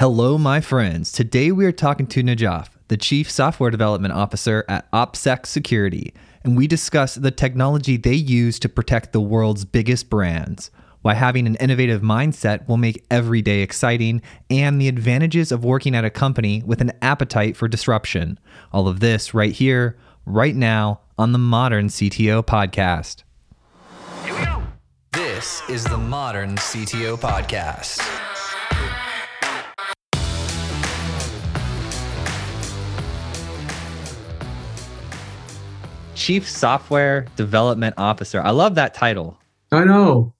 Hello, my friends. Today we are talking to Najaf, the Chief Software Development Officer at OPSEC Security, and we discuss the technology they use to protect the world's biggest brands, why having an innovative mindset will make every day exciting, and the advantages of working at a company with an appetite for disruption. All of this right here, right now, on the Modern CTO Podcast. Here we go. This is the Modern CTO Podcast. Chief Software Development Officer. I love that title. I know.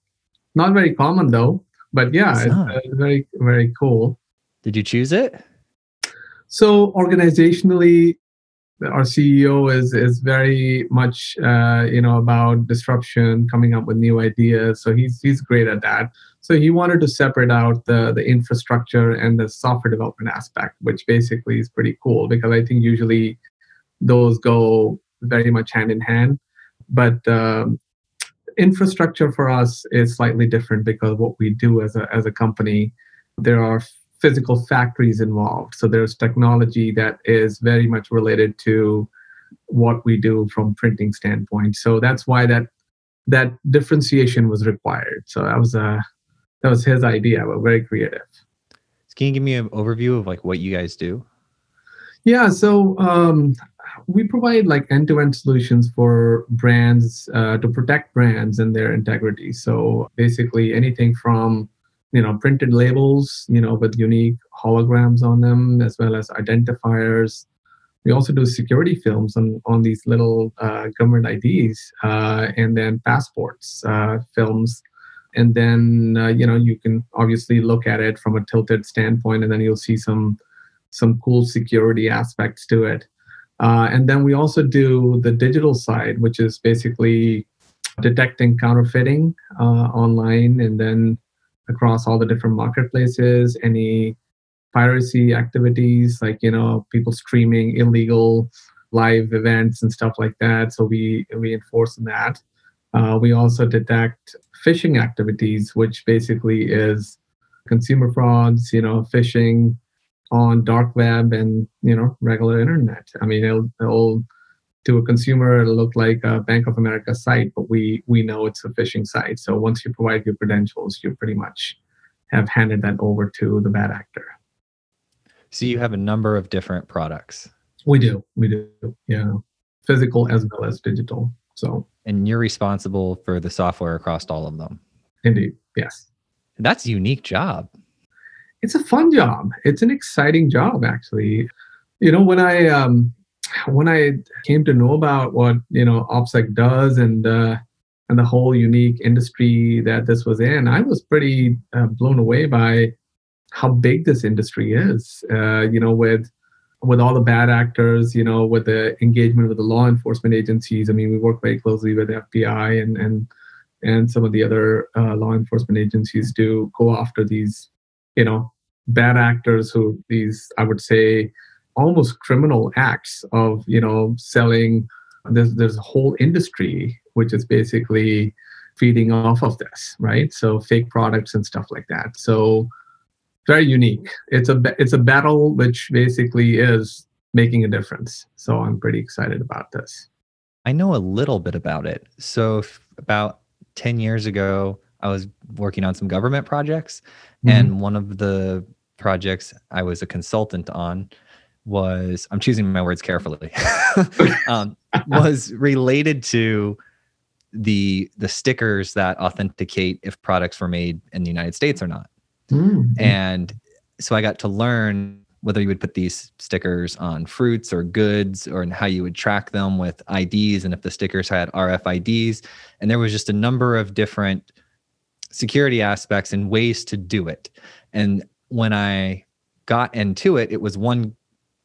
Not very common though, but yeah, It's it's, uh, very very cool. Did you choose it? So organizationally, our CEO is is very much uh, you know about disruption, coming up with new ideas. So he's he's great at that. So he wanted to separate out the the infrastructure and the software development aspect, which basically is pretty cool because I think usually those go very much hand in hand. But um, infrastructure for us is slightly different because what we do as a as a company, there are physical factories involved. So there's technology that is very much related to what we do from printing standpoint. So that's why that that differentiation was required. So that was a that was his idea, but very creative. Can you give me an overview of like what you guys do? Yeah, so um, we provide like end-to-end solutions for brands uh, to protect brands and their integrity. So basically, anything from you know printed labels, you know, with unique holograms on them, as well as identifiers. We also do security films on on these little uh, government IDs, uh, and then passports uh, films. And then uh, you know you can obviously look at it from a tilted standpoint, and then you'll see some some cool security aspects to it. Uh, and then we also do the digital side, which is basically detecting counterfeiting uh, online and then across all the different marketplaces, any piracy activities like, you know, people streaming illegal live events and stuff like that. So we, we enforce that. Uh, we also detect phishing activities, which basically is consumer frauds, you know, phishing, on dark web and you know regular internet. I mean, it'll, it'll to a consumer it'll look like a Bank of America site, but we we know it's a phishing site. So once you provide your credentials, you pretty much have handed that over to the bad actor. So you have a number of different products We do, we do, yeah, physical as well as digital. So and you're responsible for the software across all of them. indeed, yes. That's a unique job. It's a fun job. It's an exciting job, actually. You know, when I um, when I came to know about what you know OPSEC does and uh, and the whole unique industry that this was in, I was pretty uh, blown away by how big this industry is. Uh, you know, with with all the bad actors, you know, with the engagement with the law enforcement agencies. I mean, we work very closely with FBI and and and some of the other uh, law enforcement agencies to go after these you know bad actors who these i would say almost criminal acts of you know selling there's there's a whole industry which is basically feeding off of this right? So fake products and stuff like that. So very unique. It's a it's a battle which basically is making a difference. So i'm pretty excited about this. I know a little bit about it. So about 10 years ago, I was working on some government projects and one of the projects I was a consultant on was I'm choosing my words carefully. um, was related to the the stickers that authenticate if products were made in the United States or not. Mhm. And so I got to learn whether you would put these stickers on fruits or goods or in how you would track them with IDs and if the stickers had RFIDs. And there was just a number of different security aspects and ways to do it. And when I got into it, it was one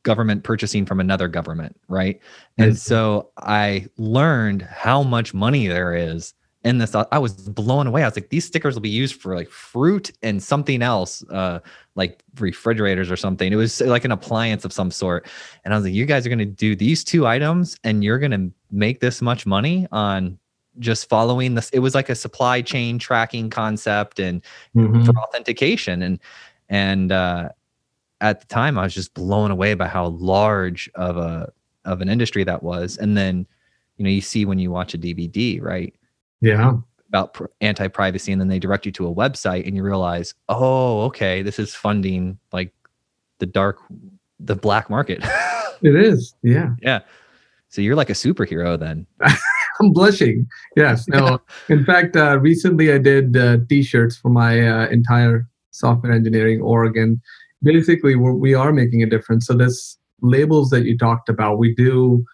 government purchasing from another government, right? And Yes. so I learned how much money there is in this. I was blown away. I was like, these stickers will be used for like fruit and something else, uh, like refrigerators or something. It was like an appliance of some sort. And I was like, you guys are going to do these two items and you're going to make this much money on just following this. It was like a supply chain tracking concept and Mhm. for authentication and and uh at the time I was just blown away by how large of a of an industry that was. And then, you know, you see when you watch a DVD, right? Yeah. About pr- anti-privacy, and then they direct you to a website, and you realize, oh, okay, this is funding like the dark, the black market. it is. Yeah. Yeah. So you're like a superhero then. I'm blushing. Yes. No. In fact, uh, recently I did uh, T-shirts for my uh, entire software engineering org, and basically we're, we are making a difference. So this labels that you talked about, we do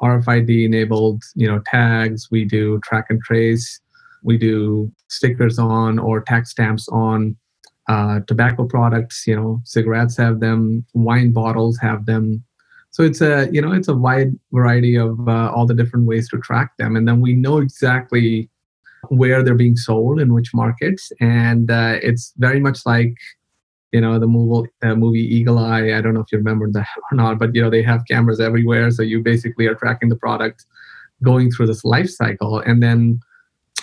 RFID enabled, you know, tags. We do track and trace. We do stickers on or tax stamps on uh, tobacco products. You know, cigarettes have them. Wine bottles have them. So it's a you know it's a wide variety of uh, all the different ways to track them, and then we know exactly where they're being sold in which markets, and uh, it's very much like you know the movie uh, movie Eagle Eye. I don't know if you remember that or not, but you know they have cameras everywhere, so you basically are tracking the product going through this life cycle, and then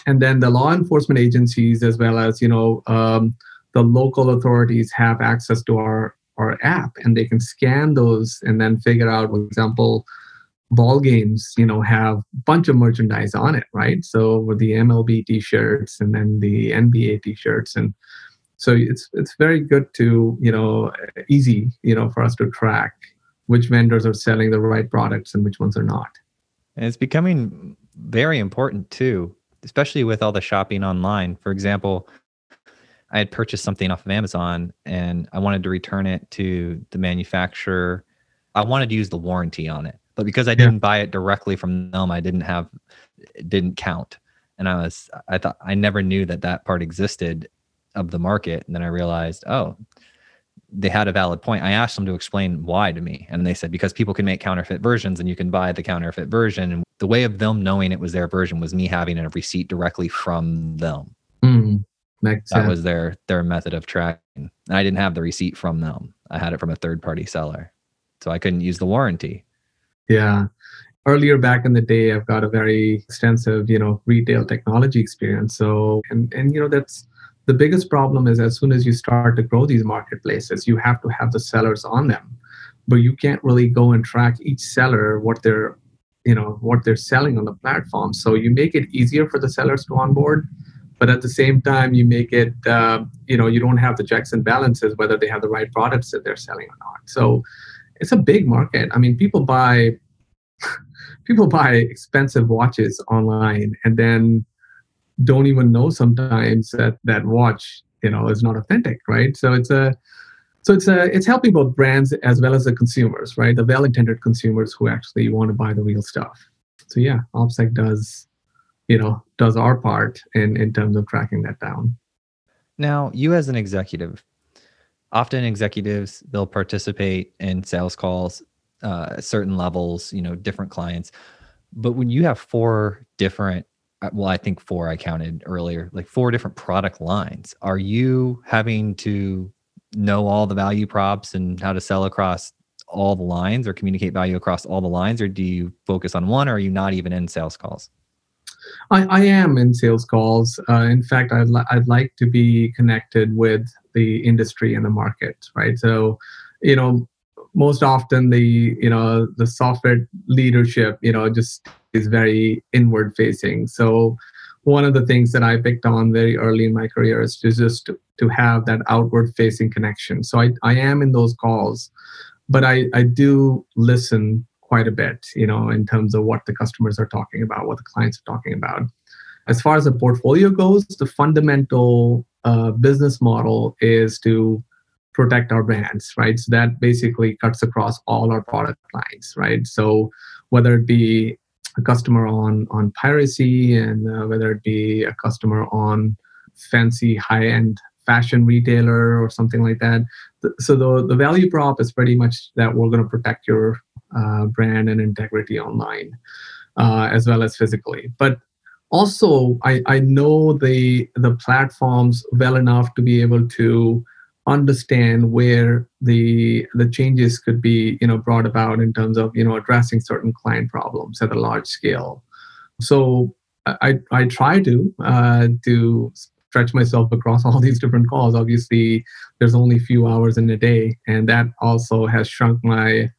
and then the law enforcement agencies as well as you know um, the local authorities have access to our our app, and they can scan those and then figure out, for example. Ball games, you know, have a bunch of merchandise on it, right? So with the MLB T-shirts and then the NBA T-shirts, and so it's it's very good to you know easy you know for us to track which vendors are selling the right products and which ones are not and it's becoming very important too especially with all the shopping online for example i had purchased something off of amazon and i wanted to return it to the manufacturer i wanted to use the warranty on it but because i didn't yeah. buy it directly from them i didn't have it didn't count and i was i thought i never knew that that part existed of the market. And then I realized, oh, they had a valid point. I asked them to explain why to me. And they said, because people can make counterfeit versions and you can buy the counterfeit version. And the way of them knowing it was their version was me having a receipt directly from them. Mm, that sense. was their their method of tracking. And I didn't have the receipt from them. I had it from a third party seller. So I couldn't use the warranty. Yeah. Earlier back in the day, I've got a very extensive, you know, retail technology experience. So and and you know that's the biggest problem is as soon as you start to grow these marketplaces, you have to have the sellers on them, but you can't really go and track each seller what they're, you know, what they're selling on the platform. So you make it easier for the sellers to onboard, but at the same time you make it, uh, you know, you don't have the checks and balances whether they have the right products that they're selling or not. So it's a big market. I mean, people buy people buy expensive watches online and then don't even know sometimes that that watch you know is not authentic right so it's a so it's a it's helping both brands as well as the consumers right the well-intended consumers who actually want to buy the real stuff so yeah opsec does you know does our part in in terms of tracking that down now you as an executive often executives they'll participate in sales calls uh, certain levels you know different clients but when you have four different uh, well, I think four I counted earlier, like four different product lines. Are you having to know all the value props and how to sell across all the lines or communicate value across all the lines, or do you focus on one, or are you not even in sales calls? I, I am in sales calls. Uh, in fact, I'd, li- I'd like to be connected with the industry and the market, right? So, you know, most often the you know the software leadership you know just is very inward facing so one of the things that i picked on very early in my career is to just to, have that outward facing connection so I, I am in those calls but i i do listen quite a bit you know in terms of what the customers are talking about what the clients are talking about as far as the portfolio goes the fundamental uh, business model is to protect our brands, right? So that basically cuts across all our product lines, right? So whether it be a customer on on piracy and uh, whether it be a customer on fancy high end fashion retailer or something like that. So the the value prop is pretty much that we're going to protect your brand and integrity online uh, as well as physically, but also I, I know the the platforms well enough to be able to understand where the the changes could be you know brought about in terms of you know addressing certain client problems at a large scale so i i try to uh, to stretch myself across all these different calls. Obviously, there's only a few hours in a day, and that also has shrunk my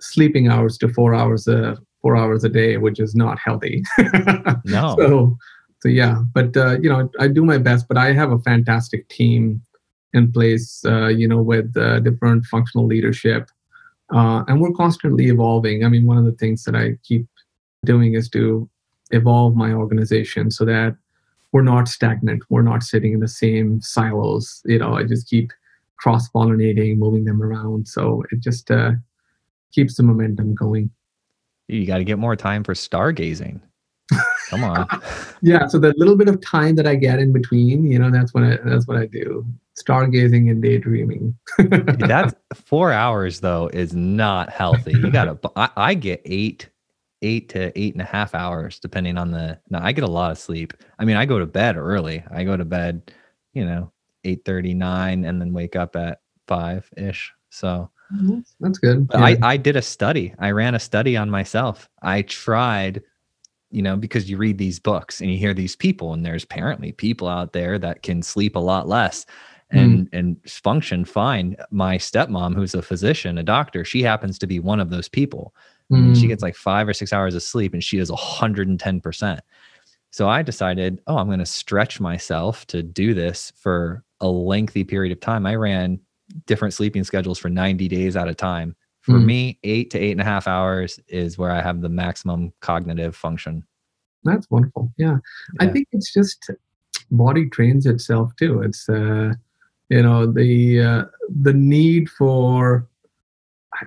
sleeping hours to four hours a four hours a day, which is not healthy. no. So, so yeah, but uh, you know, I do my best. But I have a fantastic team in place. Uh, you know, with uh, different functional leadership, uh, and we're constantly evolving. I mean, one of the things that I keep doing is to evolve my organization so that we're not stagnant. We're not sitting in the same silos. You know, I just keep cross pollinating, moving them around. So it just uh, keeps the momentum going. You got to get more time for stargazing. Come on. yeah. So the little bit of time that I get in between, you know, that's what I that's what I do. Stargazing and daydreaming. that's four hours though is not healthy. You gotta. I, I get eight eight to eight and a half hours, depending on the. No, I get a lot of sleep. I mean, I go to bed early. I go to bed, you know, eight thirty nine, and then wake up at five ish. So that's good. Yeah. I I did a study. I ran a study on myself. I tried. You know, because you read these books and you hear these people, and there's apparently people out there that can sleep a lot less and mm. and function fine. My stepmom, who's a physician, a doctor, she happens to be one of those people. Mm. She gets like five or six hours of sleep and she does 110%. So I decided, oh, I'm going to stretch myself to do this for a lengthy period of time. I ran different sleeping schedules for 90 days at a time. For mm. me, eight to eight and a half hours is where I have the maximum cognitive function. That's wonderful. Yeah. yeah. I think it's just body trains itself too. It's, uh, you know, the, uh, the need for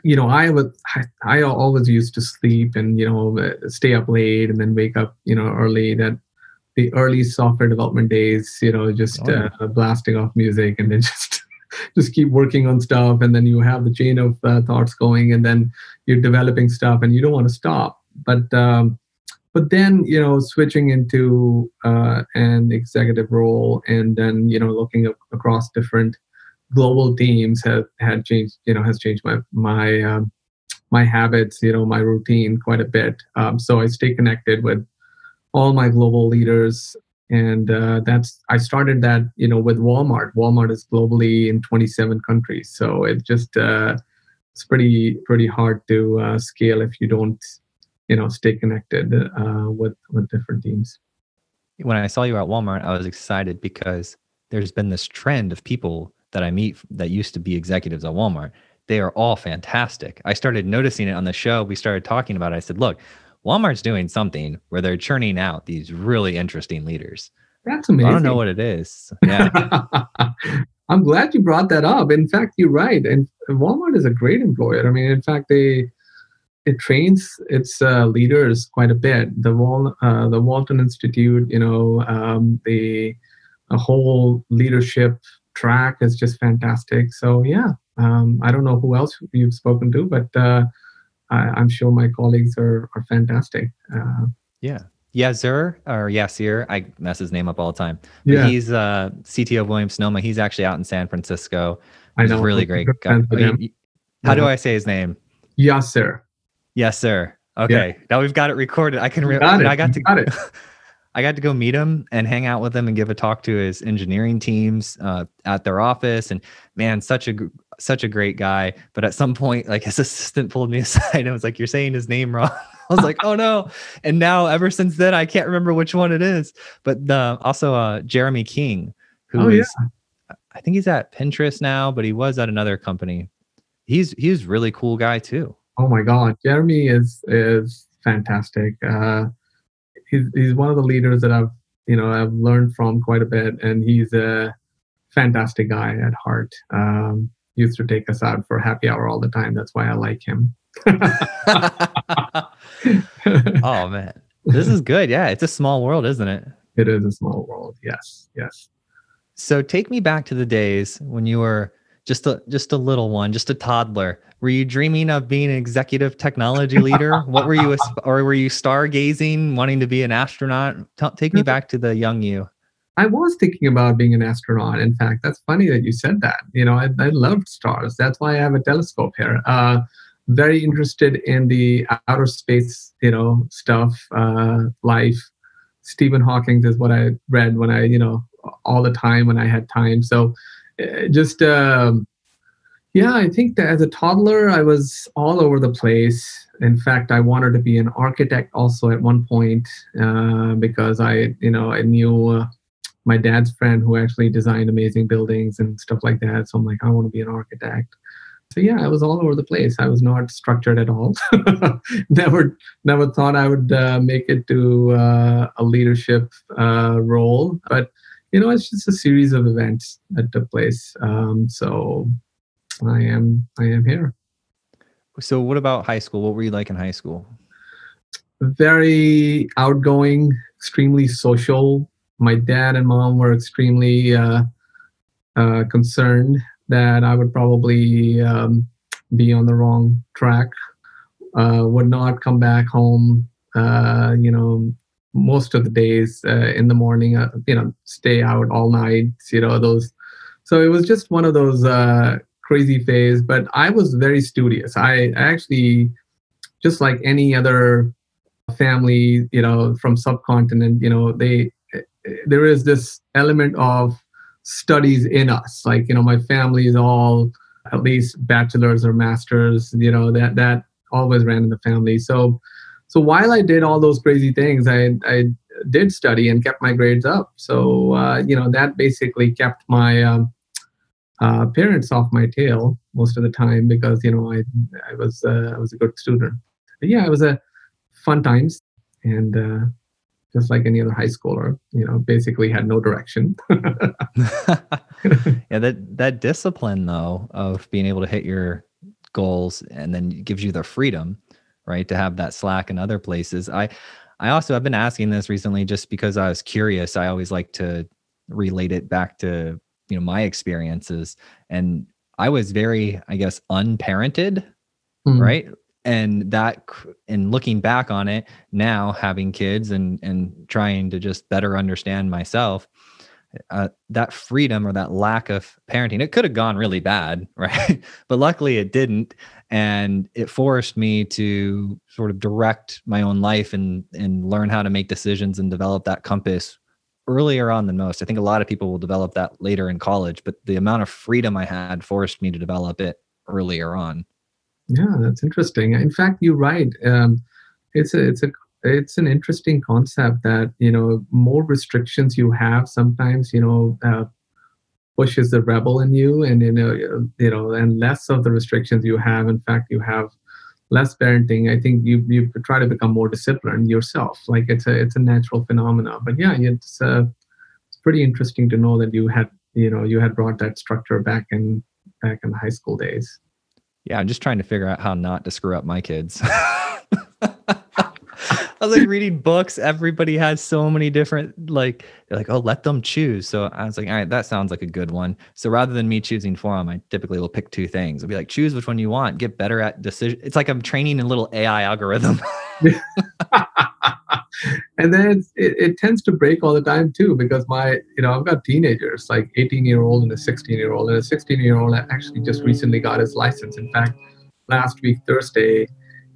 you know, I I, I always used to sleep and you know stay up late and then wake up you know early. That the early software development days, you know, just oh. uh, blasting off music and then just just keep working on stuff and then you have the chain of uh, thoughts going and then you're developing stuff and you don't want to stop. But um, but then you know switching into uh, an executive role and then you know looking across different global teams have had changed you know has changed my my um, my habits you know my routine quite a bit um, so i stay connected with all my global leaders and uh, that's i started that you know with walmart walmart is globally in 27 countries so it just uh, it's pretty pretty hard to uh, scale if you don't you know stay connected uh, with with different teams when i saw you at walmart i was excited because there's been this trend of people that I meet that used to be executives at Walmart, they are all fantastic. I started noticing it on the show. We started talking about it. I said, look, Walmart's doing something where they're churning out these really interesting leaders. That's amazing. I don't know what it is. Yeah. I'm glad you brought that up. In fact, you're right. And Walmart is a great employer. I mean, in fact, they it trains its uh, leaders quite a bit. The Wal, uh, the Walton Institute, you know, um, the a whole leadership track is just fantastic. So yeah, um, I don't know who else you've spoken to, but uh, I, am sure my colleagues are are fantastic. Uh, yeah. Yazir or Yasir, I mess his name up all the time. But yeah. he's uh, CTO of Williams Sonoma. He's actually out in San Francisco. He's I know. really great guy. How do I say his name? Yasir. Yes, sir. Okay. Yeah. Now we've got it recorded. I can. Re- got I got to. Got it. I got to go meet him and hang out with him and give a talk to his engineering teams uh, at their office. And man, such a such a great guy. But at some point, like his assistant pulled me aside and was like, "You're saying his name wrong." I was like, "Oh no!" And now, ever since then, I can't remember which one it is. But uh, also, uh, Jeremy King, who oh, is, yeah. I think he's at Pinterest now, but he was at another company. He's he's really cool guy too. Oh my God, Jeremy is is fantastic. Uh, he's he's one of the leaders that I've you know I've learned from quite a bit, and he's a fantastic guy at heart. Um, used to take us out for happy hour all the time. That's why I like him. oh man, this is good. Yeah, it's a small world, isn't it? It is a small world. Yes, yes. So take me back to the days when you were just a just a little one, just a toddler. Were you dreaming of being an executive technology leader? what were you, or were you stargazing, wanting to be an astronaut? T- take me back to the young you. I was thinking about being an astronaut. In fact, that's funny that you said that. You know, I, I loved stars. That's why I have a telescope here. Uh, very interested in the outer space, you know, stuff, uh, life. Stephen Hawking is what I read when I, you know, all the time when I had time. So just um, yeah, I think that as a toddler, I was all over the place. In fact, I wanted to be an architect also at one point uh, because I, you know, I knew uh, my dad's friend who actually designed amazing buildings and stuff like that. So I'm like, I want to be an architect. So yeah, I was all over the place. I was not structured at all. never, never thought I would uh, make it to uh, a leadership uh, role, but you know, it's just a series of events that took place. Um, so I am I am here. So what about high school? What were you like in high school? Very outgoing, extremely social. My dad and mom were extremely uh, uh, concerned that I would probably um, be on the wrong track. Uh, would not come back home. Uh, you know, most of the days uh, in the morning. Uh, you know, stay out all night. You know those. So it was just one of those crazy phase, but I was very studious. I actually, just like any other family, you know, from subcontinent, you know, they there is this element of studies in us. Like, you know, my family is all at least bachelors or masters. You know, that that always ran in the family. So, so while I did all those crazy things, I I did study and kept my grades up. So, uh, you know, that basically kept my um, uh, parents off my tail most of the time because you know I I was uh, I was a good student. But yeah, it was a fun times and uh, just like any other high schooler, you know, basically had no direction. yeah, that that discipline though of being able to hit your goals and then gives you the freedom, right, to have that slack in other places. I I also have been asking this recently just because I was curious. I always like to relate it back to you know my experiences and i was very i guess unparented mm. right and that and looking back on it now having kids and and trying to just better understand myself uh, that freedom or that lack of parenting it could have gone really bad right but luckily it didn't and it forced me to sort of direct my own life and and learn how to make decisions and develop that compass earlier on than most. I think a lot of people will develop that later in college, but the amount of freedom I had forced me to develop it earlier on. Yeah, that's interesting. In fact, you're right. Um, it's a it's a it's an interesting concept that you know more restrictions you have sometimes you know uh, pushes the rebel in you, and you know you know and less of the restrictions you have. In fact, you have less parenting. I think you you try to become more disciplined yourself. Like it's a it's a natural phenomena but yeah it's uh, it's pretty interesting to know that you had you know you had brought that structure back in back in high school days. Yeah i'm just trying to figure out how not to screw up my kids I was like reading books. Everybody has so many different like they're like, oh, let them choose. So I was like, all right, that sounds like a good one. So rather than me choosing for them, I typically will pick two things. I'll be like, choose which one you want, get better at decision. It's like I'm training a little AI algorithm. and then it, it tends to break all the time too because my you know i've got teenagers like 18 year old and a 16 year old and a 16 year old actually just recently got his license in fact last week thursday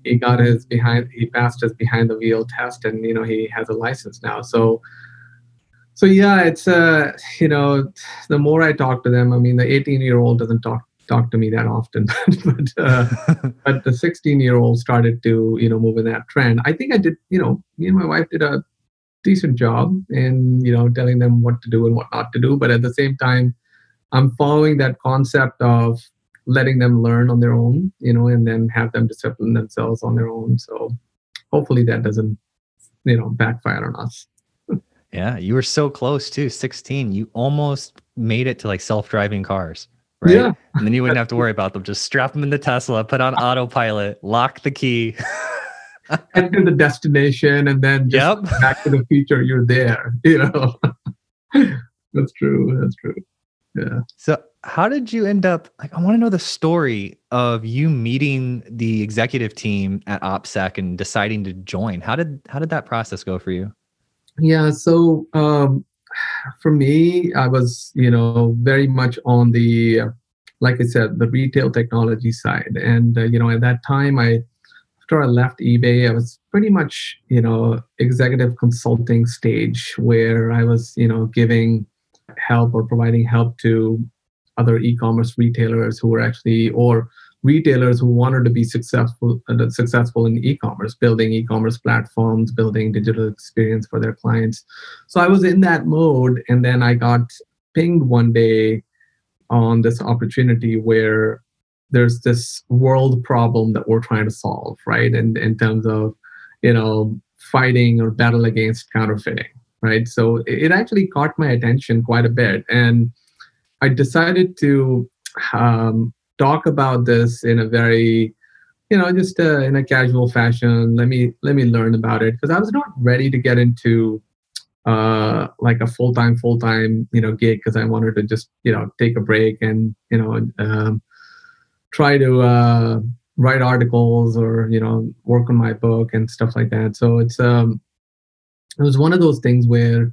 he got his behind he passed his behind the wheel test and you know he has a license now. So so yeah it's uh you know the more i talk to them i mean the 18 year old doesn't talk talk to me that often but uh, but the 16 year old started to you know move in that trend. I think i did you know me and my wife did a decent job in you know telling them what to do and what not to do but at the same time i'm following that concept of letting them learn on their own, you know, and then have them discipline themselves on their own. So hopefully that doesn't, you know, backfire on us. yeah, you were so close too. 16, you almost made it to like self-driving cars, right? Yeah. And then you wouldn't have to worry about them. Just strap them in the Tesla, put on autopilot, lock the key. and to the destination and then just yep. back to the future, you're there, you know. that's true. That's true. Yeah. So how did you end up like i want to know the story of you meeting the executive team at opsec and deciding to join. How did how did that process go for you? Yeah so um, for me i was you know very much on the like i said the retail technology side. And uh, you know at that time i after i left ebay i was pretty much you know executive consulting stage where i was you know giving help or providing help to other e-commerce retailers who were actually or retailers who wanted to be successful uh, successful in e-commerce building e-commerce platforms building digital experience for their clients. So i was in that mode and then i got pinged one day on this opportunity where there's this world problem that we're trying to solve right? And in terms of you know fighting or battle against counterfeiting right? So it actually caught my attention quite a bit. And i decided to um, talk about this in a very you know just uh, in a casual fashion. Let me let me learn about it because i was not ready to get into uh, like a full-time full-time you know gig because i wanted to just you know take a break and you know um, try to uh, write articles or you know work on my book and stuff like that. So it's um it was one of those things where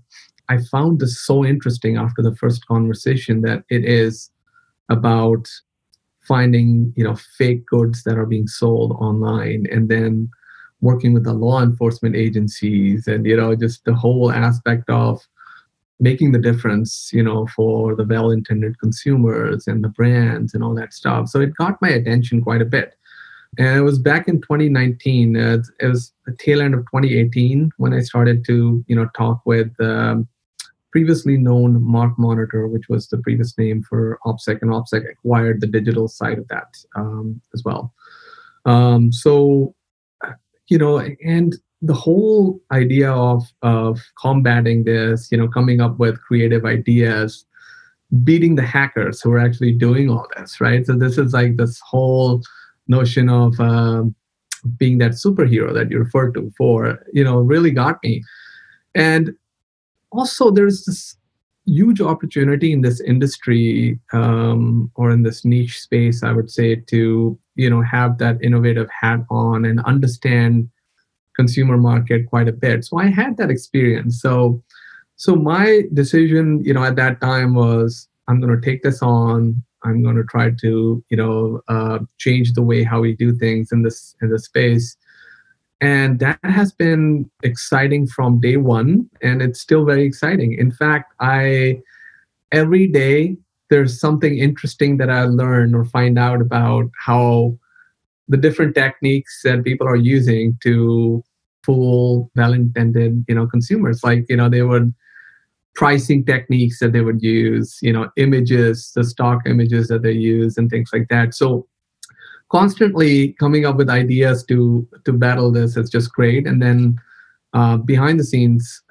i found this so interesting after the first conversation that it is about finding you know fake goods that are being sold online and then working with the law enforcement agencies and you know just the whole aspect of making the difference you know for the well-intended consumers and the brands and all that stuff. So it got my attention quite a bit. And it was back in 2019 uh, it was the tail end of 2018 when i started to you know talk with um, previously known MarkMonitor, which was the previous name for OPSEC, and OPSEC acquired the digital side of that um, as well. Um, so, you know, and the whole idea of of combating this, you know, coming up with creative ideas, beating the hackers who are actually doing all this, right? So this is like this whole notion of um, being that superhero that you referred to for, you know, really got me. And also there's this huge opportunity in this industry um, or in this niche space i would say to you know have that innovative hat on and understand consumer market quite a bit. So i had that experience. So so my decision you know at that time was i'm going to take this on. I'm going to try to you know uh, change the way how we do things in this in this space and that has been exciting from day one and it's still very exciting. In fact i every day there's something interesting that i learn or find out about how the different techniques that people are using to fool well-intended you know consumers. Like you know they would pricing techniques that they would use you know images the stock images that they use and things like that. So constantly coming up with ideas to to battle this. Is just great. And then uh, behind the scenes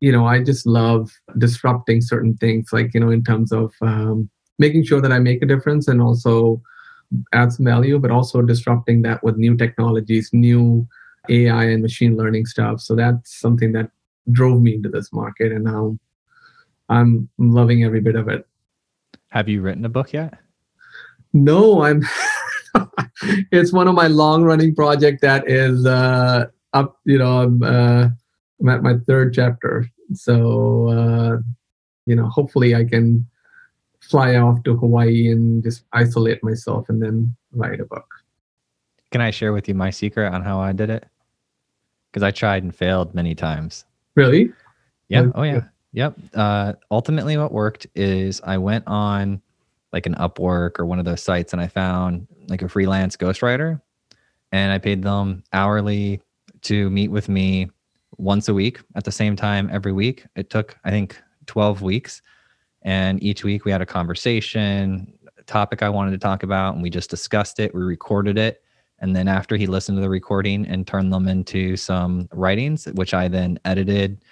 you know i just love disrupting certain things like you know in terms of um, making sure that i make a difference and also add some value but also disrupting that with new technologies new ai and machine learning stuff. So that's something that drove me into this market and now i'm loving every bit of it. Have you written a book yet? No i'm it's one of my long running project that is uh, up. You know, I'm, uh, I'm at my third chapter, so uh, you know, hopefully I can fly off to Hawaii and just isolate myself and then write a book. Can I share with you my secret on how I did it? Because I tried and failed many times. Really? Yeah. Oh yeah. Yep. Uh, ultimately, what worked is I went on like an Upwork or one of those sites and I found like a freelance ghostwriter and I paid them hourly to meet with me once a week at the same time every week. It took, I think, 12 weeks. And each week we had a conversation, a topic I wanted to talk about, and we just discussed it. We recorded it. And then after he listened to the recording and turned them into some writings, which I then edited,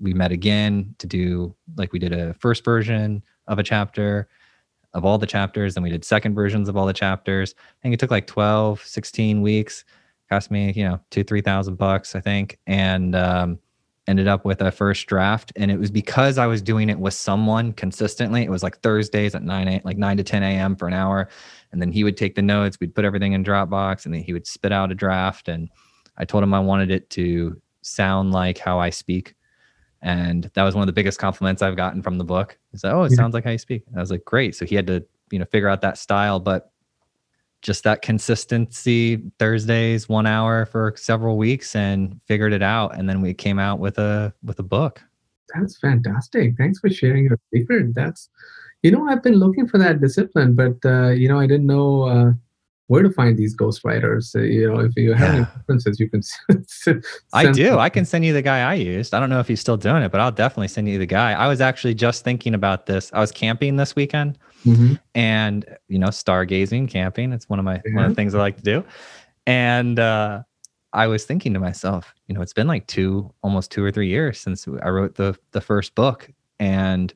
we met again to do like we did a first version of a chapter of all the chapters. and we did second versions of all the chapters. I think it took like 12, 16 weeks. Cost me, you know, two, 3,000 bucks, I think. And um, ended up with a first draft. And it was because I was doing it with someone consistently. It was like Thursdays at 9, 8, like 9 to 10 a.m. for an hour. And then he would take the notes. We'd put everything in Dropbox and then he would spit out a draft. And I told him I wanted it to sound like how I speak and that was one of the biggest compliments I've gotten from the book. Is that, oh, it sounds like how you speak. And I was like, great. So he had to, you know, figure out that style, but just that consistency Thursdays, one hour for several weeks and figured it out. And then we came out with a, with a book. that's fantastic. Thanks for sharing your secret. That's, you know, I've been looking for that discipline, but uh, you know, I didn't know uh, where to find these ghostwriters. Uh, you know, if you have yeah. any preferences, you can. I do. Them. I can send you the guy I used. I don't know if he's still doing it, but I'll definitely send you the guy. I was actually just thinking about this. I was camping this weekend, mm-hmm. and you know, stargazing, camping. It's one of my yeah. one of the things I like to do, and. uh I was thinking to myself, you know, it's been like two, almost two or three years since I wrote the the first book, and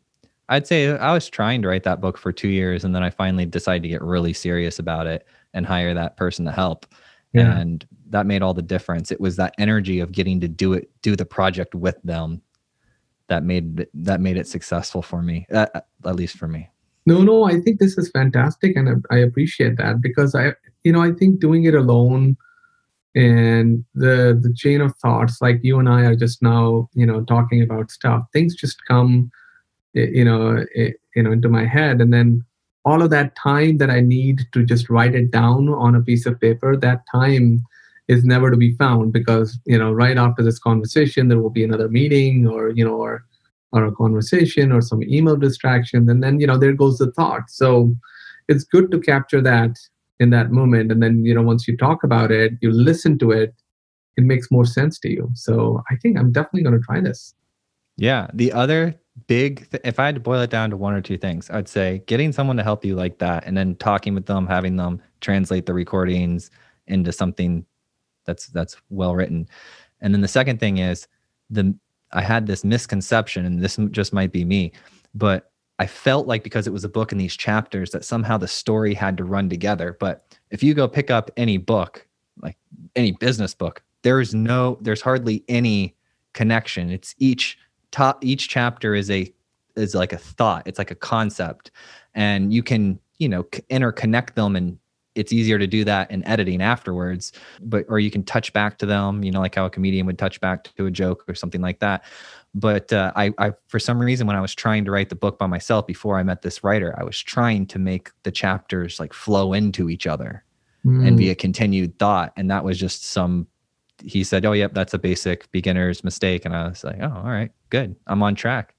I'd say I was trying to write that book for two years, and then I finally decided to get really serious about it and hire that person to help, yeah. and that made all the difference. It was that energy of getting to do it, do the project with them, that made that made it successful for me, at, at least for me. No, no, I think this is fantastic, and I appreciate that because I, you know, I think doing it alone and the the chain of thoughts like you and i are just now you know talking about stuff things just come you know you know into my head and then all of that time that i need to just write it down on a piece of paper that time is never to be found because you know right after this conversation there will be another meeting or you know or or a conversation or some email distraction. And then you know there goes the thought. So it's good to capture that in that moment. And then you know once you talk about it you listen to it it makes more sense to you. So i think i'm definitely going to try this. Yeah. The other big th- if i had to boil it down to one or two things i'd say getting someone to help you like that and then talking with them having them translate the recordings into something that's that's well written and then the second thing is the i had this misconception and this just might be me but I felt like because it was a book in these chapters that somehow the story had to run together. But if you go pick up any book, like any business book, there's no, there's hardly any connection. It's each top, each chapter is a, is like a thought. It's like a concept, and you can, you know, interconnect them and it's easier to do that in editing afterwards but or you can touch back to them you know like how a comedian would touch back to a joke or something like that but uh, I, I for some reason when i was trying to write the book by myself before i met this writer i was trying to make the chapters like flow into each other mm. and be a continued thought and that was just some he said oh yep that's a basic beginner's mistake and i was like oh all right good i'm on track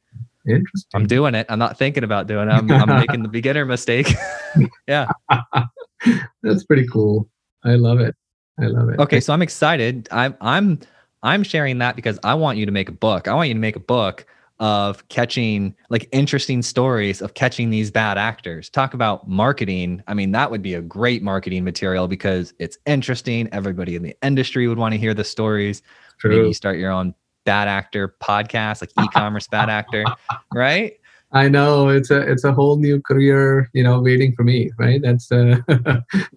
Interesting. I'm doing it. I'm not thinking about doing it. I'm, I'm making the beginner mistake. yeah. That's pretty cool. I love it. I love it. Okay, so I'm excited. I'm I'm I'm sharing that because I want you to make a book. I want you to make a book of catching like interesting stories of catching these bad actors. Talk about marketing. I mean, that would be a great marketing material because it's interesting. Everybody in the industry would want to hear the stories. True. Maybe you start your own bad actor podcast, like e-commerce bad actor, right? I know it's a it's a whole new career, you know, waiting for me, right? That's uh,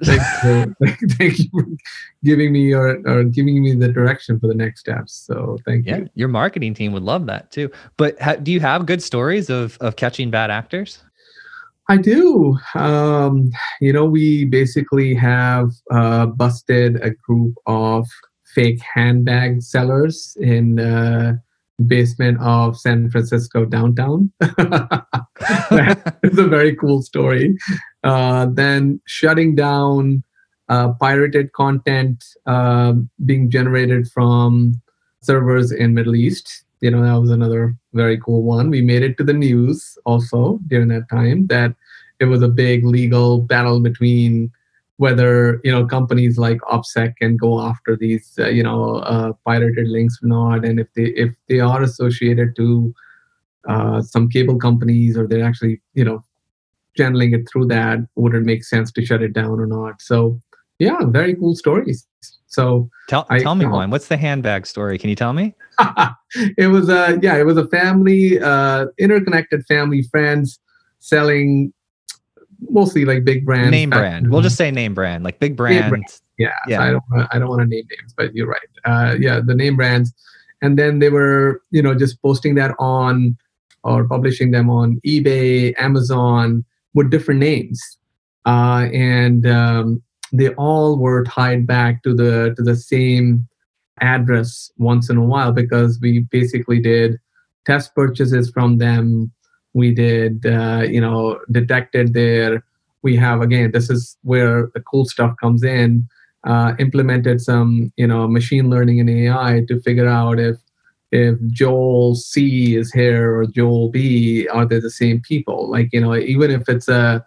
thank, you, thank you for giving me or, or giving me the direction for the next steps. So thank yeah, you. Your marketing team would love that too. But ha- do you have good stories of of catching bad actors? I do. Um, you know, we basically have uh, busted a group of fake handbag sellers in uh, basement of San Francisco downtown. it's a very cool story. Uh, then shutting down uh, pirated content uh, being generated from servers in Middle East. You know, that was another very cool one. We made it to the news also during that time that it was a big legal battle between whether you know companies like OPSEC can go after these uh, you know uh, pirated links or not, and if they if they are associated to uh, some cable companies or they're actually you know channeling it through that, would it make sense to shut it down or not? So yeah, very cool stories. So tell I, tell me one. What's the handbag story? Can you tell me? it was a yeah, it was a family, uh, interconnected family friends selling mostly like big brand Name brand. We'll just say name brand, like big brand. brand. Yeah, yeah. I don't. Wanna, I don't want to name names, but you're right. Uh, yeah, the name brands, and then they were, you know, just posting that on or publishing them on eBay, Amazon with different names, uh, and um, they all were tied back to the to the same address once in a while because we basically did test purchases from them we did uh, you know detected there we have again this is where the cool stuff comes in uh, implemented some you know machine learning and ai to figure out if if Joel C is here or Joel B, are they the same people? Like, you know, even if it's a,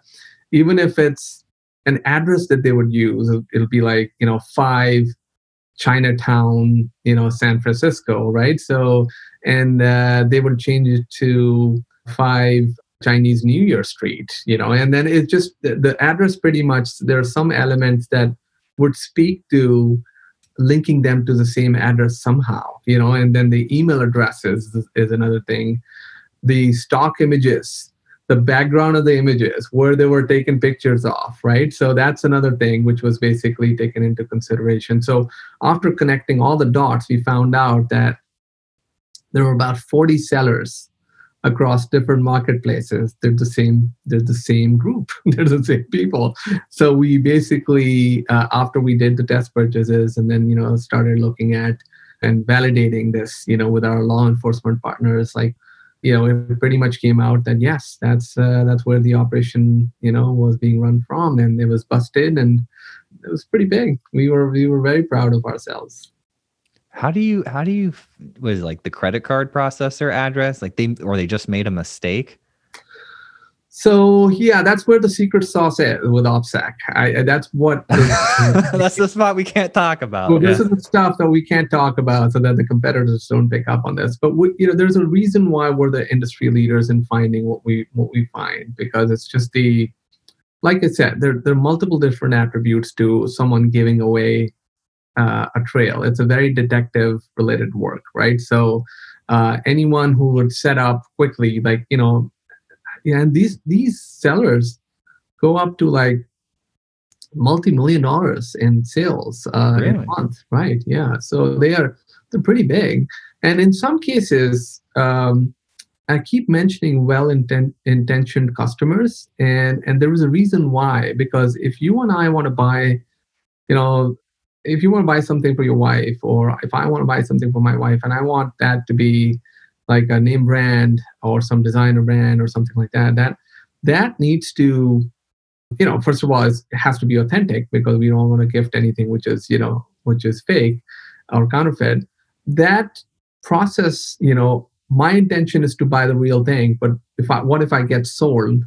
even if it's an address that they would use, it'll be like, you know, five Chinatown, you know, San Francisco, right? So, and uh, they would change it to five Chinese New Year Street, you know, and then it's just the, the address pretty much, there are some elements that would speak to linking them to the same address somehow, you know, and then the email addresses is, is another thing. The stock images, the background of the images, where they were taken pictures of, right? So that's another thing which was basically taken into consideration. So after connecting all the dots, we found out that there were about 40 sellers across different marketplaces. They're the same they're the same group. They're the same people. So we basically uh, after we did the test purchases and then you know started looking at and validating this you know with our law enforcement partners like you know it pretty much came out that yes that's uh, that's where the operation you know was being run from. And it was busted and it was pretty big. We were we were very proud of ourselves how do you how do you was like the credit card processor address like they or they just made a mistake? So yeah, that's where the secret sauce is with OPSEC. I, that's what. that's the spot we can't talk about. Well, this is the stuff that we can't talk about, so that the competitors don't pick up on this. But we, you know, there's a reason why we're the industry leaders in finding what we what we find because it's just the, like I said, there there are multiple different attributes to someone giving away uh, a trail. It's a very detective related work, right? So uh, anyone who would set up quickly, like you know, yeah, and these these sellers go up to like multi-million dollars in sales uh, really? in a month, right? Yeah, so they are they're pretty big, and in some cases. Um, I keep mentioning well intentioned customers, and and there is a reason why. Because if you and I want to buy, you know, if you want to buy something for your wife or if i want to buy something for my wife and i want that to be like a name brand or some designer brand or something like that that that needs to you know first of all it has to be authentic because we don't want to gift anything which is you know which is fake or counterfeit. That process you know my intention is to buy the real thing but if i what if i get sold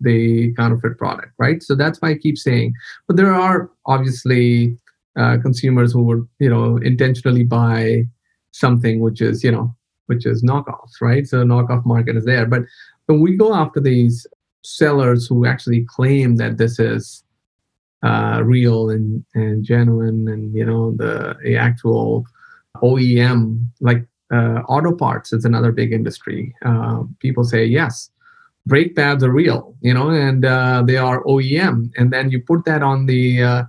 the counterfeit product right? So that's why i keep saying but there are obviously uh, consumers who would you know intentionally buy something which is you know which is knockoffs right? So knockoff market is there. But when we go after these sellers who actually claim that this is uh, real and, and genuine and you know the, the actual OEM like uh, auto parts is another big industry. Uh, people say yes, brake pads are real, you know, and uh, they are OEM, and then you put that on the uh,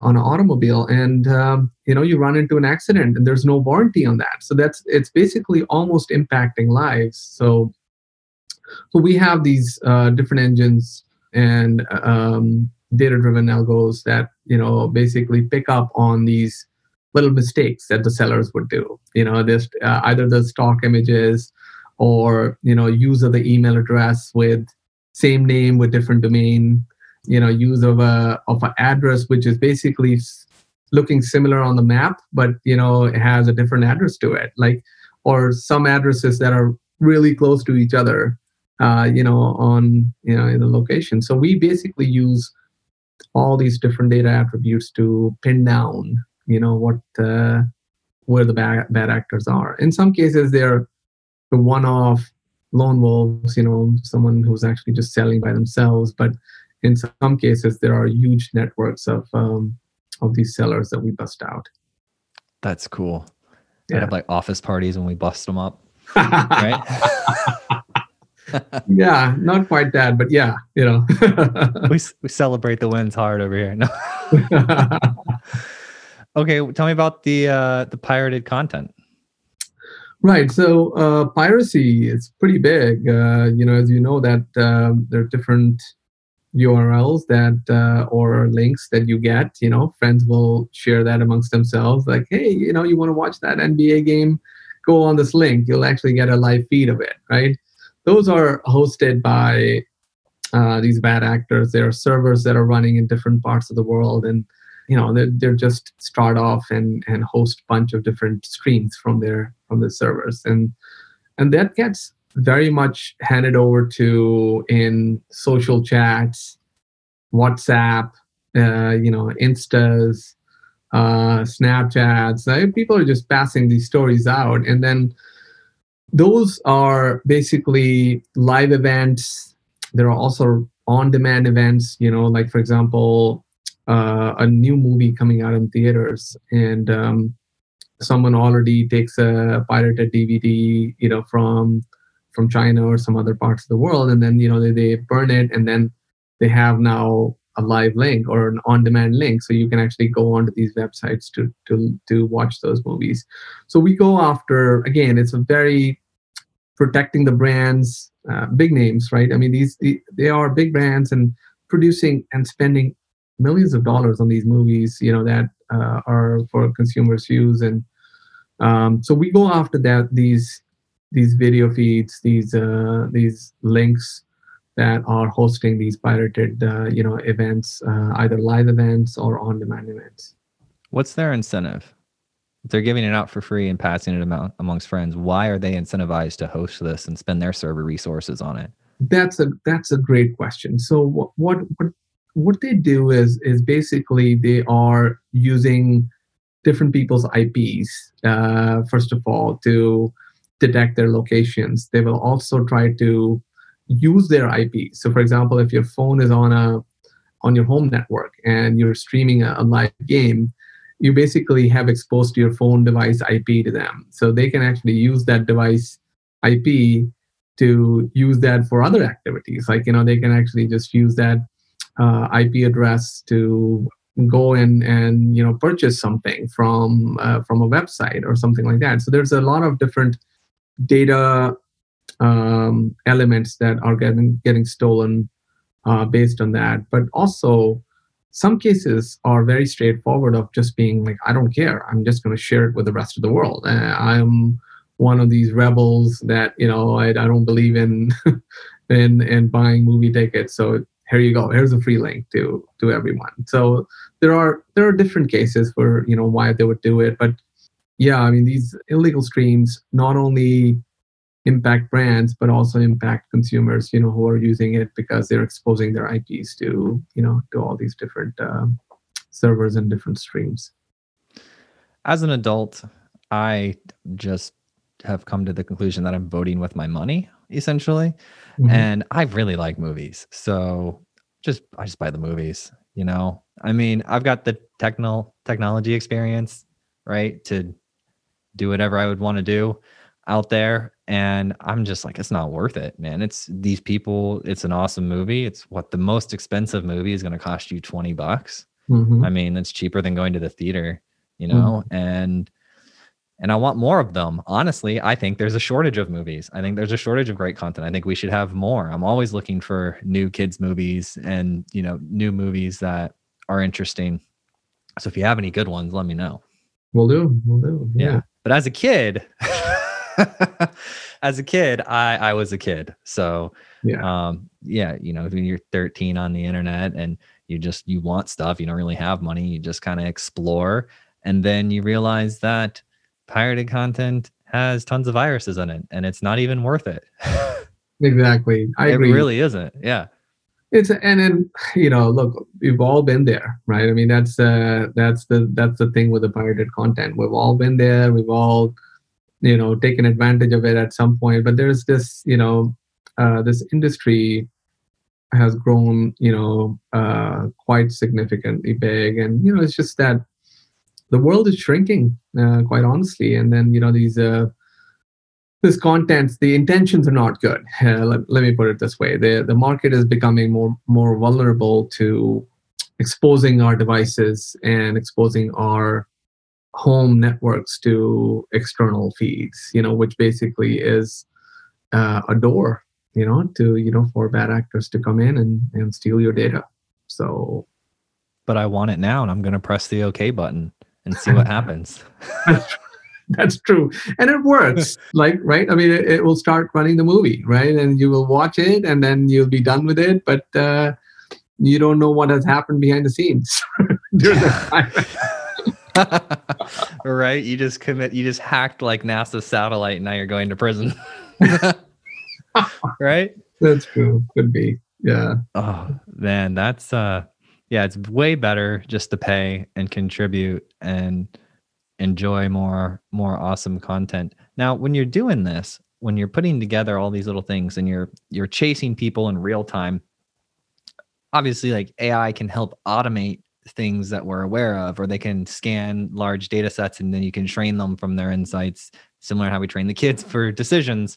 on an automobile and um, you know you run into an accident and there's no warranty on that. So that's it's basically almost impacting lives. So so we have these uh, different engines and um, data driven algos that you know basically pick up on these little mistakes that the sellers would do. You know this uh, either the stock images or you know use of the email address with same name with different domain you know use of a of an address which is basically looking similar on the map but you know it has a different address to it like or some addresses that are really close to each other uh, you know on you know in the location. So we basically use all these different data attributes to pin down you know what uh, where the bad, bad actors are. In some cases they're the one-off lone wolves you know someone who's actually just selling by themselves but in some cases there are huge networks of um, of these sellers that we bust out that's cool yeah. have like office parties when we bust them up right yeah not quite that but yeah you know we, we celebrate the wins hard over here no. okay tell me about the uh the pirated content Right. So uh, piracy is pretty big. Uh, you know, as you know, that um, there are different URLs that uh, or links that you get. You know, friends will share that amongst themselves. Like, hey, you know, you want to watch that NBA game? Go on this link. You'll actually get a live feed of it. Right. Those are hosted by uh, these bad actors. There are servers that are running in different parts of the world, and you know they're, they're just start off and and host bunch of different streams from their from the servers and and that gets very much handed over to in social chats whatsapp uh, you know instas uh, snapchats. People are just passing these stories out. And then those are basically live events. There are also on demand events you know like for example uh, a new movie coming out in theaters. And um, someone already takes a pirated dvd you know from from china or some other parts of the world and then you know they, they burn it and then they have now a live link or an on-demand link so you can actually go onto these websites to to to watch those movies. So we go after again it's a very protecting the brands uh, big names right? I mean these they are big brands and producing and spending millions of dollars on these movies, you know, that uh, are for consumers' use, and um, so we go after that these these video feeds, these uh, these links that are hosting these pirated, uh, you know, events, uh, either live events or on-demand events. What's their incentive? If they're giving it out for free and passing it among, amongst friends, why are they incentivized to host this and spend their server resources on it? That's a that's a great question. So what what, what what they do is is basically they are using different people's IPs uh, first of all to detect their locations. They will also try to use their IP. So, for example, if your phone is on a on your home network and you're streaming a, a live game, you basically have exposed your phone device IP to them. So they can actually use that device IP to use that for other activities. Like you know, they can actually just use that uh, IP address to go in and you know purchase something from uh, from a website or something like that. So there's a lot of different data um, elements that are getting getting stolen uh, based on that. But also, some cases are very straightforward of just being like, I don't care. I'm just going to share it with the rest of the world. Uh, I'm one of these rebels that you know I, I don't believe in in in buying movie tickets. So here you go here's a free link to to everyone so there are there are different cases for you know why they would do it but yeah i mean these illegal streams not only impact brands but also impact consumers you know who are using it because they're exposing their ips to you know to all these different uh, servers and different streams as an adult i just have come to the conclusion that i'm voting with my money essentially Mm-hmm. And I really like movies. So just I just buy the movies, you know. I mean, I've got the techno technology experience, right? To do whatever I would want to do out there. And I'm just like, it's not worth it, man. It's these people, it's an awesome movie. It's what the most expensive movie is going to cost you 20 bucks. Mm-hmm. I mean, it's cheaper than going to the theater, you know, mm-hmm. and and I want more of them. Honestly, I think there's a shortage of movies. I think there's a shortage of great content. I think we should have more. I'm always looking for new kids movies and, you know, new movies that are interesting. So if you have any good ones, let me know. We'll do. We'll do. Yeah. yeah. But as a kid, as a kid, I I was a kid. So yeah. um yeah, you know, when you're 13 on the internet and you just you want stuff, you don't really have money, you just kind of explore and then you realize that pirated content has tons of viruses in it and it's not even worth it. exactly. I it agree. really isn't. Yeah. It's and then you know, look, we've all been there, right? I mean, that's uh that's the that's the thing with the pirated content. We've all been there. We've all you know taken advantage of it at some point. But there's this you know uh, this industry has grown you know uh, quite significantly big, and you know it's just that the world is shrinking uh, quite honestly and then you know these uh, this content the intentions are not good. Uh, let, let, me put it this way. The the market is becoming more more vulnerable to exposing our devices and exposing our home networks to external feeds you know which basically is uh, a door you know to you know for bad actors to come in and and steal your data. So but i want it now and i'm going to press the okay button and see what happens. That's true. And it works. like, right? I mean, it, it, will start running the movie, right? And you will watch it and then you'll be done with it, but uh, you don't know what has happened behind the scenes. during that time. right? You just commit. You just hacked like NASA's satellite, and now you're going to prison. right? That's true. Could be. Yeah. Oh man, that's uh, yeah. It's way better just to pay and contribute and enjoy more more awesome content. Now, when you're doing this, when you're putting together all these little things and you're you're chasing people in real time, obviously like AI can help automate things that we're aware of or they can scan large data sets and then you can train them from their insights similar to how we train the kids for decisions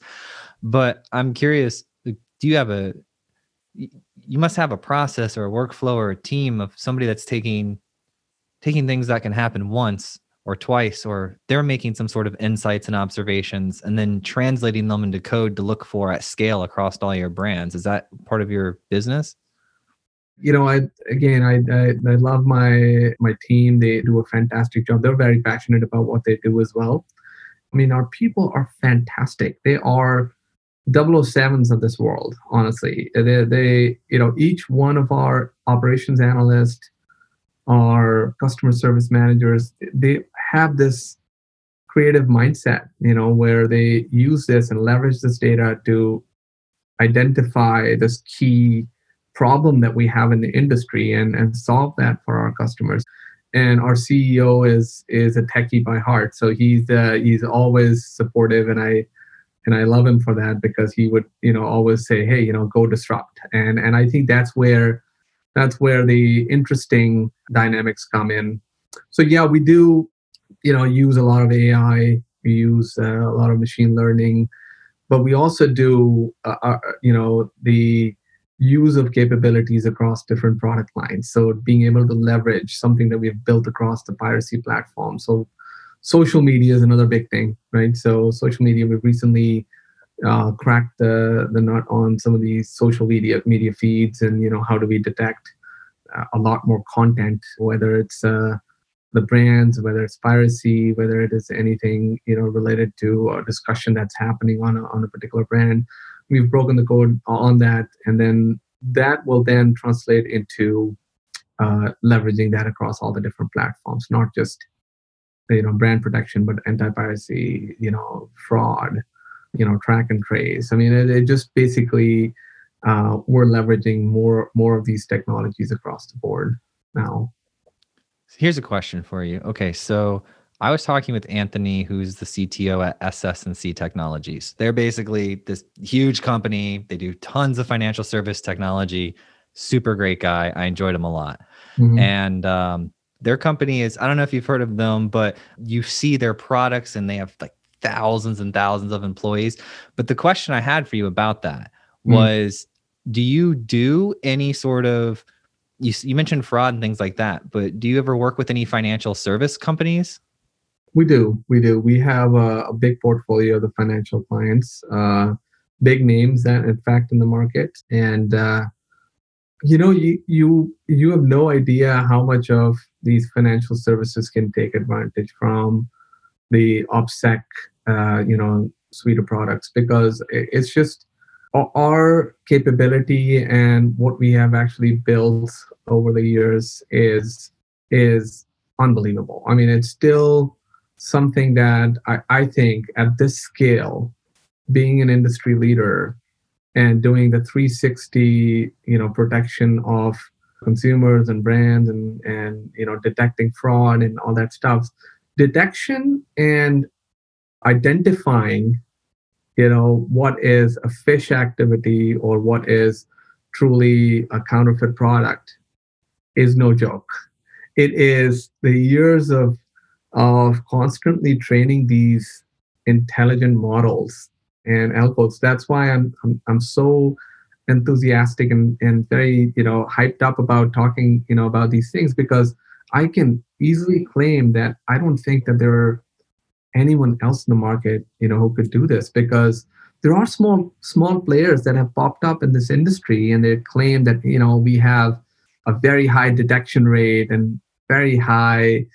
but i'm curious do you have a you must have a process or a workflow or a team of somebody that's taking taking things that can happen once or twice or they're making some sort of insights and observations and then translating them into code to look for at scale across all your brands. Is that part of your business? You know i again I, I, I love my my team. They do a fantastic job. They're very passionate about what they do as well. I mean our people are fantastic. They are 007s of this world honestly. They, they you know each one of our operations analysts our customer service managers they have this creative mindset you know where they use this and leverage this data to identify this key problem that we have in the industry and and solve that for our customers. And our ceo is is a techie by heart. So he's uh, he's always supportive and i and i love him for that because he would you know always say hey you know go disrupt. And and i think that's where that's where the interesting dynamics come in. So yeah, we do, you know, use a lot of AI. We use uh, a lot of machine learning, but we also do, uh, uh, you know, the use of capabilities across different product lines. So being able to leverage something that we've built across the piracy platform. So social media is another big thing, right? So social media, we've recently uh, crack the the nut on some of these social media media feeds and you know how do we detect uh, a lot more content whether it's uh, the brands whether it's piracy whether it is anything you know related to a discussion that's happening on a, on a particular brand we've broken the code on that and then that will then translate into uh, leveraging that across all the different platforms not just you know brand protection but anti-piracy you know fraud you know track and trace. I mean it, it just basically uh, we're leveraging more more of these technologies across the board now here's a question for you okay so i was talking with anthony who's the cto at ss&c technologies they're basically this huge company they do tons of financial service technology super great guy i enjoyed him a lot mm-hmm. and um, their company is i don't know if you've heard of them but you see their products and they have like thousands and thousands of employees. But the question I had for you about that mm. was do you do any sort of you, you mentioned fraud and things like that, but do you ever work with any financial service companies? We do. We do. We have a, a big portfolio of the financial clients, uh, big names that, in fact, in the market. And, uh, you know, you, you, you have no idea how much of these financial services can take advantage from the OPSEC uh, you know suite of products because it's just our capability and what we have actually built over the years is is unbelievable. I mean, it's still something that I, I think at this scale, being an industry leader and doing the 360 you know protection of consumers and brands and and you know detecting fraud and all that stuff detection and identifying you know what is a phish activity or what is truly a counterfeit product is no joke. It is the years of of constantly training these intelligent models and algos that's why i'm i'm, I'm so enthusiastic and, and very you know hyped up about talking you know about these things because i can easily claim that i don't think that there are anyone else in the market you know who could do this because there are small small players that have popped up in this industry and they claim that you know we have a very high detection rate and very high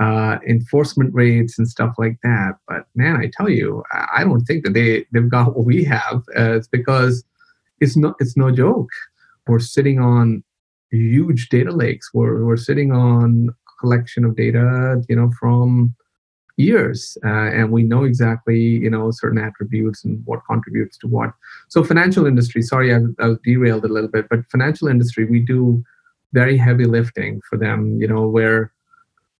uh, enforcement rates and stuff like that but man i tell you i don't think that they they've got what we have uh, it's because it's no it's no joke we're sitting on huge data lakes. We're we're sitting on collection of data, you know, from years, uh, and we know exactly, you know, certain attributes and what contributes to what. So financial industry. Sorry, I, I was derailed a little bit, but financial industry, we do very heavy lifting for them. You know, where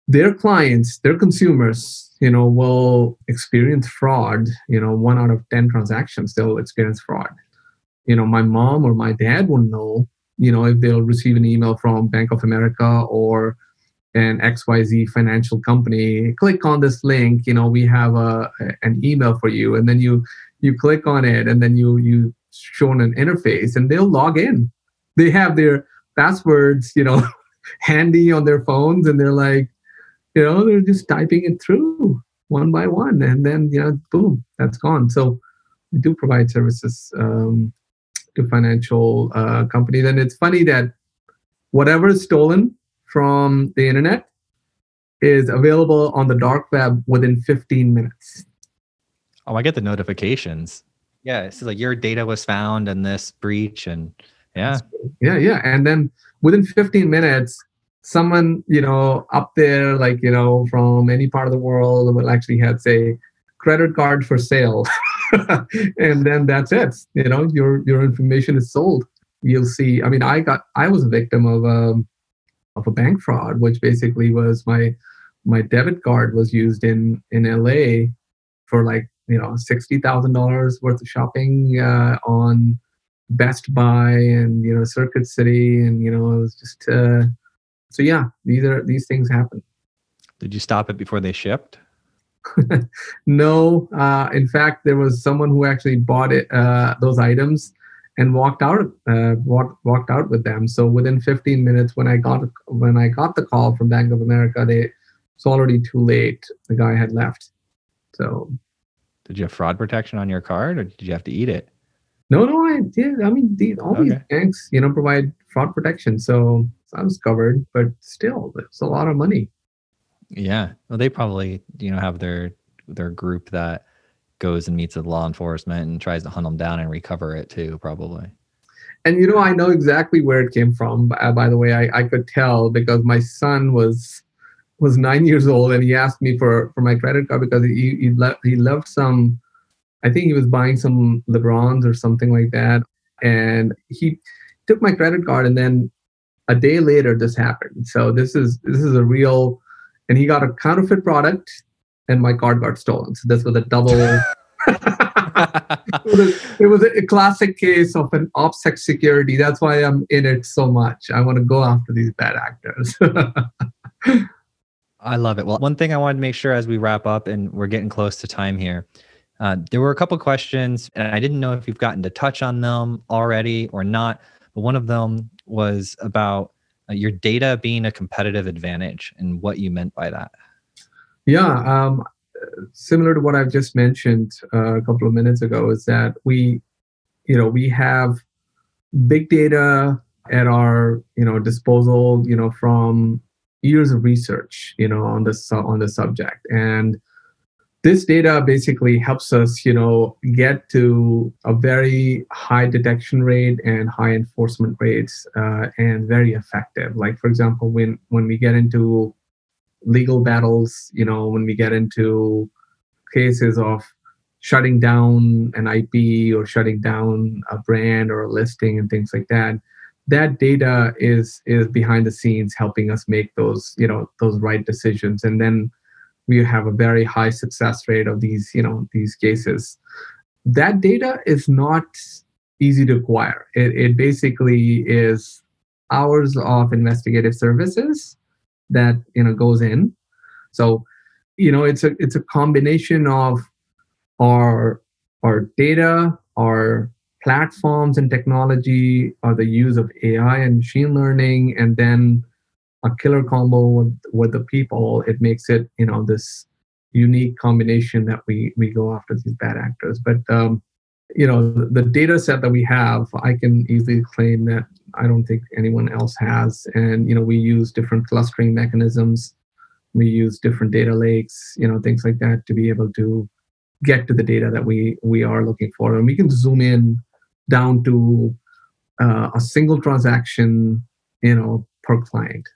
their clients, their consumers, you know, will experience fraud. You know, one out of ten transactions they'll experience fraud. You know, my mom or my dad will know. You know, if they'll receive an email from Bank of America or an xyz financial company click on this link you know we have a an email for you and then you you click on it and then you you shown an interface and they'll log in they have their passwords you know handy on their phones and they're like you know they're just typing it through one by one and then you know boom that's gone so we do provide services um, to financial uh, companies and it's funny that whatever is stolen from the internet is available on the dark web within 15 minutes. Oh, I get the notifications. Yeah, it's like your data was found in this breach, and yeah, yeah, yeah. And then within 15 minutes, someone you know up there, like you know, from any part of the world, will actually have say credit card for sale, and then that's it. You know, your your information is sold. You'll see. I mean, I got I was a victim of um, of a bank fraud, which basically was my my debit card was used in in LA for like you know sixty thousand dollars worth of shopping uh, on Best Buy and you know Circuit City, and you know it was just uh, so yeah. These are these things happen. Did you stop it before they shipped? no. Uh, in fact, there was someone who actually bought it uh, those items and walked out uh, walked, walked out with them so within 15 minutes when i got when i got the call from bank of america they it's already too late the guy had left so did you have fraud protection on your card or did you have to eat it no no i did i mean the, all okay. these banks you know provide fraud protection so i was covered but still it's a lot of money yeah well they probably you know have their their group that goes and meets with law enforcement and tries to hunt them down and recover it too, probably. And you know, I know exactly where it came from. Uh, by the way, I, I could tell because my son was was nine years old and he asked me for for my credit card because he he, left he loved some. I think he was buying some Lebrons or something like that, and he took my credit card and then a day later this happened. So this is this is a real, and he got a counterfeit product and my card got stolen. So this was a double. it was a classic case of an OPSEC security. That's why I'm in it so much. I want to go after these bad actors. I love it. Well, one thing I wanted to make sure as we wrap up, and we're getting close to time here, uh, there were a couple questions, and I didn't know if you've gotten to touch on them already or not. But one of them was about uh, your data being a competitive advantage and what you meant by that. Yeah, um, similar to what I've just mentioned uh, a couple of minutes ago, is that we, you know, we have big data at our you know disposal, you know, from years of research, you know, on this on the subject, and this data basically helps us, you know, get to a very high detection rate and high enforcement rates, uh, and very effective. Like for example, when when we get into legal battles, you know, when we get into cases of shutting down an IP or shutting down a brand or a listing and things like that, that data is is behind the scenes helping us make those, you know, those right decisions. And then we have a very high success rate of these, you know, these cases. That data is not easy to acquire. It, it basically is hours of investigative services that you know goes in so you know it's a it's a combination of our our data our platforms and technology or the use of ai and machine learning and then a killer combo with, with the people it makes it you know this unique combination that we we go after these bad actors but um you know the, data set that we have i can easily claim that I don't think anyone else has. And you know, we use different clustering mechanisms. We use different data lakes, you know, things like that to be able to get to the data that we we are looking for. And we can zoom in down to uh, a single transaction, you know, per client.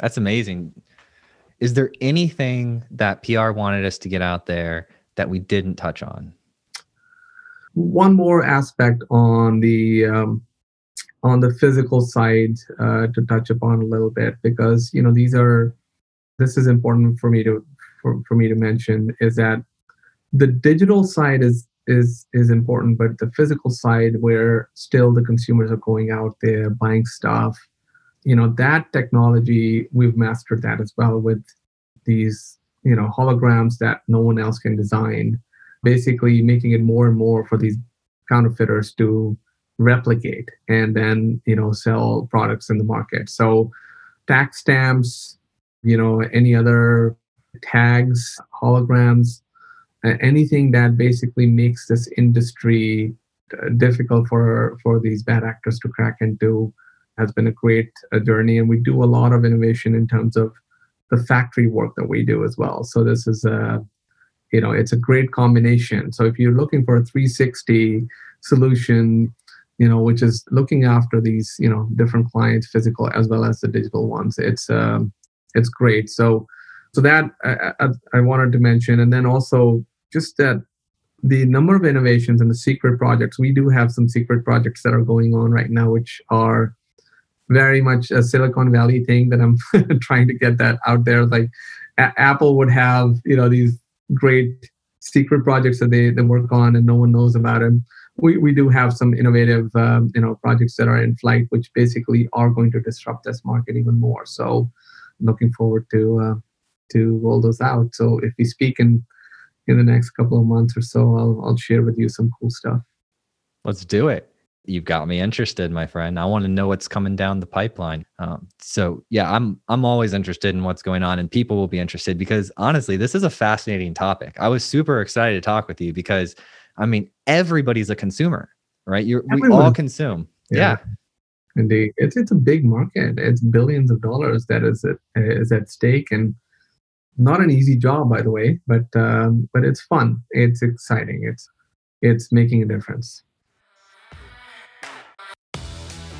That's amazing. Is there anything that PR wanted us to get out there that we didn't touch on? One more aspect on the um, on the physical side uh, to touch upon a little bit because you know these are this is important for me to for, for me to mention is that the digital side is is is important but the physical side where still the consumers are going out there buying stuff you know that technology we've mastered that as well with these you know holograms that no one else can design. Basically making it more and more for these counterfeiters to replicate and then you know sell products in the market. So tax stamps you know any other tags holograms anything that basically makes this industry uh, difficult for for these bad actors to crack into has been a great uh, journey and we do a lot of innovation in terms of the factory work that we do as well. So this is a you know it's a great combination. So if you're looking for a 360 solution you know which is looking after these you know different clients physical as well as the digital ones it's um, it's great. So so that I, I, I wanted to mention and then also just that the number of innovations and the secret projects we do have some secret projects that are going on right now which are very much a silicon valley thing that i'm trying to get that out there. Like a- apple would have you know these great secret projects that they, they work on and no one knows about. Them we, we do have some innovative um, you know projects that are in flight which basically are going to disrupt this market even more. So looking forward to uh, to roll those out. So if we speak in in the next couple of months or so i'll, I'll share with you some cool stuff. Let's do it you've got me interested my friend i want to know what's coming down the pipeline um, so yeah i'm i'm always interested in what's going on and people will be interested because honestly this is a fascinating topic i was super excited to talk with you because I mean, everybody's a consumer, right? You're, we all consume. Yeah. yeah. Indeed, it's it's a big market. It's billions of dollars that is at, is at stake, and not an easy job, by the way. But um, but it's fun. It's exciting. It's it's making a difference.